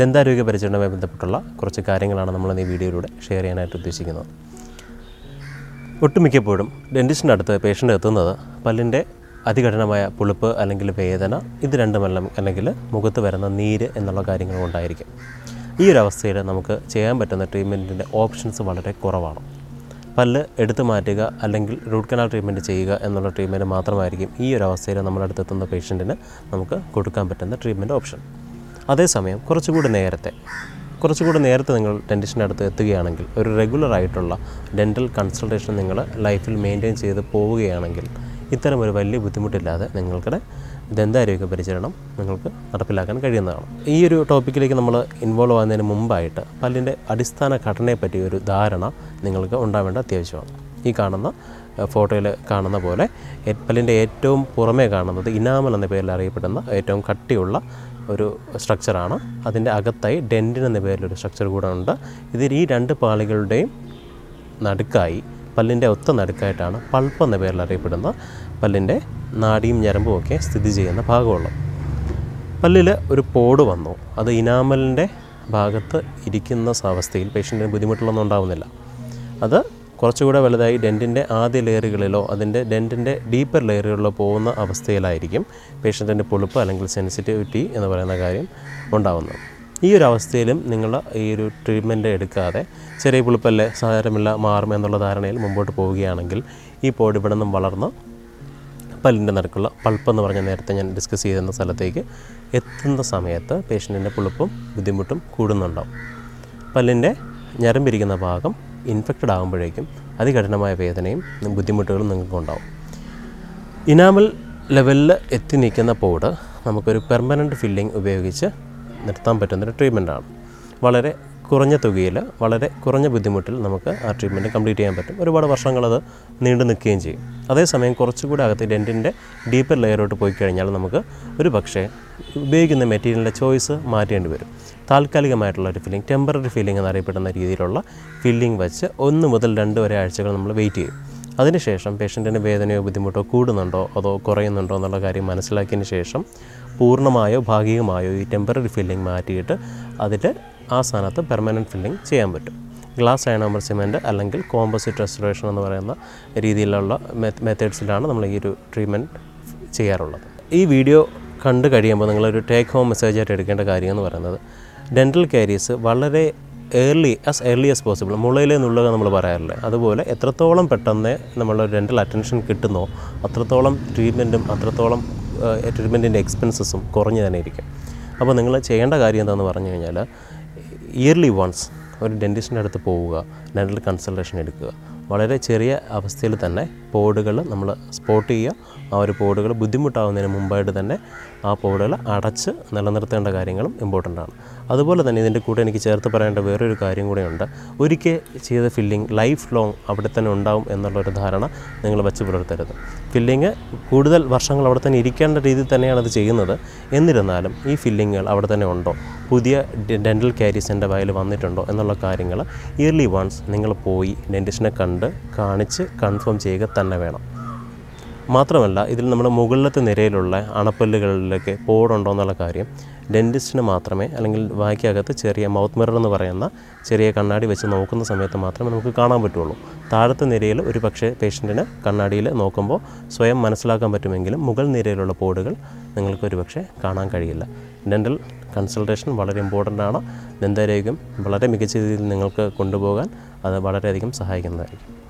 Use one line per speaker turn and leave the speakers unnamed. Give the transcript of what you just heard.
ദന്താരോഗ്യ പരിചരണവുമായി ബന്ധപ്പെട്ടുള്ള കുറച്ച് കാര്യങ്ങളാണ് നമ്മൾ ഈ വീഡിയോയിലൂടെ ഷെയർ ചെയ്യാനായിട്ട് ഉദ്ദേശിക്കുന്നത്. ഒട്ടുമിക്കപ്പോഴും ഡെന്റിസ്റ്റിന്റെ അടുത്ത് പേഷ്യന്റ് എത്തുന്നത് പല്ലിന്റെ അതികഠിനമായ പുളിപ്പ് അല്ലെങ്കിൽ വേദന ഇത് രണ്ടുമല്ല അല്ലെങ്കിൽ മുഖത്ത് വരുന്ന നീര് എന്നുള്ള കാര്യങ്ങൾ കൊണ്ടായിരിക്കും. ഈ ഒരു അവസ്ഥയിൽ നമുക്ക് ചെയ്യാൻ പറ്റുന്ന ട്രീറ്റ്മെന്റിന്റെ ഓപ്ഷൻസ് വളരെ കുറവാണ്. പല്ല് എടുത്തു മാറ്റുക അല്ലെങ്കിൽ റൂട്ട് കനാൽ ട്രീറ്റ്മെന്റ് ചെയ്യുക എന്നുള്ള ട്രീറ്റ്മെന്റ് മാത്രമായിരിക്കും ഈ ഒരു അവസ്ഥയിൽ നമ്മളടുത്ത് എത്തുന്ന പേഷ്യന്റിന് നമുക്ക് കൊടുക്കാൻ പറ്റുന്ന ട്രീറ്റ്മെന്റ് ഓപ്ഷൻ അതേസമയം കുറച്ചുകൂടി നേരത്തെ കുറച്ചുകൂടി നേരത്തെ നിങ്ങൾ ഡെന്റിസ്റ്റിന്റെ അടുത്ത് എത്തുകയാണെങ്കിൽ ഒരു റെഗുലർ ആയിട്ടുള്ള ഡെന്റൽ കൺസൾട്ടേഷൻ നിങ്ങൾ ലൈഫിൽ മെയിന്റെയിൻ ചെയ്ത് പോവുകയാണെങ്കിൽ ഇത്തരം ഒരു വലിയ ബുദ്ധിമുട്ടില്ലാതെ നിങ്ങൾക്കിടെ ദന്താരോഗ്യ പരിചരണം നിങ്ങൾക്ക് നടപ്പിലാക്കാൻ കഴിയുന്നതാണ്. ഈ ഒരു ടോപ്പിക്കിലേക്ക് നമ്മൾ ഇൻവോൾവ് ആകുന്നതിന് മുമ്പായിട്ട് പല്ലിന്റെ അടിസ്ഥാന ഘടനയെപ്പറ്റി ഒരു ധാരണ നിങ്ങൾക്ക് ഉണ്ടാവേണ്ട അത്യാവശ്യമാണ്. ഈ കാണുന്ന ഫോട്ടോയിൽ കാണുന്ന പോലെ പല്ലിന്റെ ഏറ്റവും പുറമേ കാണുന്നത് ഇനാമൽ എന്ന പേരിൽ അറിയപ്പെടുന്ന ഏറ്റവും കട്ടിയുള്ള ഒരു സ്ട്രക്ചറാണ്. അതിന്റെ അകത്തായി ഡെന്റിൻ എന്ന പേരിലൊരു സ്ട്രക്ചർ കൂടെ ഉണ്ട്. ഇതിൽ ഈ രണ്ട് പാളികളുടെയും നടുക്കായി പല്ലിന്റെ ഒത്ത നടുക്കായിട്ടാണ് പൾപ്പ് എന്ന പേരിൽ അറിയപ്പെടുന്ന പല്ലിന്റെ നാടിയും ഞരമ്പും ഒക്കെ സ്ഥിതി ചെയ്യുന്ന ഭാഗമുള്ളത്. പല്ലിൽ ഒരു പോട് വന്നു. അത് ഇനാമലിന്റെ ഭാഗത്ത് ഇരിക്കുന്ന അവസ്ഥയിൽ പേഷ്യന്റിന് ബുദ്ധിമുട്ടുകളൊന്നും ഉണ്ടാവുന്നില്ല. അത് കുറച്ചുകൂടെ വലുതായി ഡെന്റിന്റെ ആദ്യ ലെയറുകളിലോ അതിന്റെ ഡെന്റിന്റെ ഡീപ്പർ ലെയറുകളിലോ പോകുന്ന അവസ്ഥയിലായിരിക്കും പേഷ്യന്റിന്റെ പൊളിപ്പ് അല്ലെങ്കിൽ സെൻസിറ്റിവിറ്റി എന്ന് പറയുന്ന കാര്യം ഉണ്ടാവുന്നത്. ഈ ഒരു അവസ്ഥയിലും നിങ്ങൾ ഈ ഒരു ട്രീറ്റ്മെന്റ് എടുക്കാതെ ചെറിയ പുളിപ്പല്ലേ സാരമില്ല മാറും എന്നുള്ള ധാരണയിൽ മുമ്പോട്ട് പോവുകയാണെങ്കിൽ ഈ പോഡ് ഇവിടെ നിന്നും വളർന്ന് പല്ലിന്റെ നടുക്കുള്ള പൾപ്പ് എന്ന് പറഞ്ഞ നേരത്തെ ഞാൻ ഡിസ്കസ് ചെയ്തിരുന്ന സ്ഥലത്തേക്ക് എത്തുന്ന സമയത്ത് പേഷ്യന്റിന്റെ പുളിപ്പും ബുദ്ധിമുട്ടും കൂടുന്നുണ്ടാവും. പല്ലിന്റെ ഞരമ്പിരിക്കുന്ന ഭാഗം ഇൻഫെക്റ്റഡ് ആകുമ്പോഴേക്കും അതികഠിനമായ വേദനയും ബുദ്ധിമുട്ടുകളും നിങ്ങൾക്കുണ്ടാവും ഇനാമൽ ലെവലിൽ എത്തി നിൽക്കുന്ന പോഡ് നമുക്കൊരു പെർമനന്റ് ഫില്ലിംഗ് ഉപയോഗിച്ച് നിർത്താൻ പറ്റുന്നൊരു ട്രീറ്റ്മെന്റാണ്. വളരെ കുറഞ്ഞ തുകയിൽ വളരെ കുറഞ്ഞ ബുദ്ധിമുട്ടിൽ നമുക്ക് ആ ട്രീറ്റ്മെന്റ് കംപ്ലീറ്റ് ചെയ്യാൻ പറ്റും. ഒരുപാട് വർഷങ്ങളത് നീണ്ടു നിൽക്കുകയും ചെയ്യും. അതേസമയം കുറച്ചുകൂടി അകത്ത് ഡെന്റിന്റെ ഡീപ്പർ ലെയറോട്ട് പോയി കഴിഞ്ഞാൽ നമുക്ക് ഒരു പക്ഷേ ഉപയോഗിക്കുന്ന മെറ്റീരിയലിന്റെ ചോയ്സ് മാറ്റേണ്ടി വരും. താൽക്കാലികമായിട്ടുള്ള ഒരു ഫില്ലിംഗ് ടെമ്പററി ഫില്ലിംഗ് എന്നറിയപ്പെടുന്ന രീതിയിലുള്ള ഫില്ലിംഗ് വെച്ച് ഒന്ന് മുതൽ രണ്ട് വരെ ആഴ്ചകൾ നമ്മൾ വെയിറ്റ് ചെയ്യും. അതിനുശേഷം പേഷ്യന്റിന് വേദനയോ ബുദ്ധിമുട്ടോ കൂടുന്നുണ്ടോ അതോ കുറയുന്നുണ്ടോ എന്നുള്ള കാര്യം മനസ്സിലാക്കിയതിന് ശേഷം പൂർണമായോ ഭാഗികമായോ ഈ ടെമ്പററി ഫില്ലിംഗ് മാറ്റിയിട്ട് അതിൽ ആ സ്ഥാനത്ത് പെർമനന്റ് ഫില്ലിംഗ് ചെയ്യാൻ പറ്റും. ഗ്ലാസ് അയണോമർ സിമെന്റ് അല്ലെങ്കിൽ കോമ്പോസിറ്റ് റെസ്റ്റോറേഷൻ എന്ന് പറയുന്ന രീതിയിലുള്ള മെത്തേഡ്സിലാണ് നമ്മൾ ഈ ഒരു ട്രീറ്റ്മെന്റ് ചെയ്യാറുള്ളത്. ഈ വീഡിയോ കണ്ടു കഴിയുമ്പോൾ നിങ്ങളൊരു ടേക്ക് ഹോം മെസ്സേജായിട്ട് എടുക്കേണ്ട കാര്യം എന്ന് പറയുന്നത് ഡെന്റൽ കാരീസ് വളരെ early as early as possible മുളയിൽ നിന്നുള്ളത് നമ്മൾ പറയാറില്ലേ? അതുപോലെ എത്രത്തോളം പെട്ടെന്ന് നമ്മൾ ഡെന്റൽ അറ്റൻഷൻ കിട്ടുന്നോ അത്രത്തോളം ട്രീറ്റ്മെന്റും അത്രത്തോളം ട്രീറ്റ്മെന്റിന്റെ എക്സ്പെൻസസും കുറഞ്ഞു തന്നെ ഇരിക്കും. അപ്പോൾ നിങ്ങൾ ചെയ്യേണ്ട കാര്യം എന്താണെന്ന് പറഞ്ഞു കഴിഞ്ഞാൽ ഇയർലി വൺസ് ഒരു ഡെന്റിസ്റ്റിന്റെ അടുത്ത് പോവുക ഡെന്റൽ കൺസൾട്ടേഷൻ എടുക്കുക. വളരെ ചെറിയ അവസ്ഥയിൽ തന്നെ പോഡുകൾ നമ്മൾ സ്പോട്ട് ചെയ്യുക. ആ ഒരു പോഡുകൾ ബുദ്ധിമുട്ടാവുന്നതിന് മുമ്പായിട്ട് തന്നെ ആ പോഡുകൾ അടച്ച് നിലനിർത്തേണ്ട കാര്യങ്ങളും ഇമ്പോർട്ടന്റ് ആണ്. അതുപോലെ തന്നെ ഇതിന്റെ കൂടെ എനിക്ക് ചേർത്ത് പറയേണ്ട വേറൊരു കാര്യം കൂടെയുണ്ട്. ഒരിക്കൽ ചെയ്ത ഫില്ലിംഗ് ലൈഫ് ലോങ് അവിടെ തന്നെ ഉണ്ടാവും എന്നുള്ളൊരു ധാരണ നിങ്ങൾ വെച്ച് പുലർത്തരുത്. ഫില്ലിങ് കൂടുതൽ വർഷങ്ങൾ അവിടെ തന്നെ ഇരിക്കേണ്ട രീതിയിൽ തന്നെയാണ് അത് ചെയ്യുന്നത്. എന്നിരുന്നാലും ഈ ഫില്ലിങ്ങുകൾ അവിടെ തന്നെ ഉണ്ടോ? പുതിയ ഡെന്റൽ കാരീസ് എന്റെ വായിൽ വന്നിട്ടുണ്ടോ? എന്നുള്ള കാര്യങ്ങൾ ഇയർലി വൺസ് നിങ്ങൾ പോയി ഡെന്റിസ്റ്റിനെ കണ്ട് കാണിച്ച് കൺഫേം ചെയ്യുക തന്നെ വേണം. മാത്രമല്ല ഇതിൽ നമ്മുടെ മുകളിലത്തെ നിരയിലുള്ള അണപ്പല്ലുകളിലൊക്കെ പോടുണ്ടോ എന്നുള്ള കാര്യം ഡെന്റിസ്റ്റിന് മാത്രമേ അല്ലെങ്കിൽ വായിക്കകത്ത് ചെറിയ മൗത്ത് മിറർ എന്ന് പറയുന്ന ചെറിയ കണ്ണാടി വെച്ച് നോക്കുന്ന സമയത്ത് മാത്രമേ നമുക്ക് കാണാൻ പറ്റുള്ളൂ. താഴത്തെ നിരയിൽ ഒരു പക്ഷേ പേഷ്യന്റിന് കണ്ണാടിയിൽ നോക്കുമ്പോൾ സ്വയം മനസ്സിലാക്കാൻ പറ്റുമെങ്കിലും മുകൾ നിരയിലുള്ള പോടുകൾ നിങ്ങൾക്ക് ഒരു കാണാൻ കഴിയില്ല. ഡെന്റൽ കൺസൾട്ടേഷൻ വളരെ ഇമ്പോർട്ടന്റ് ആണ്. ദന്താരോഗ്യം വളരെ മികച്ച രീതിയിൽ നിങ്ങൾക്ക് കൊണ്ടുപോകാൻ അത് വളരെയധികം സഹായിക്കുന്നതായിരിക്കും.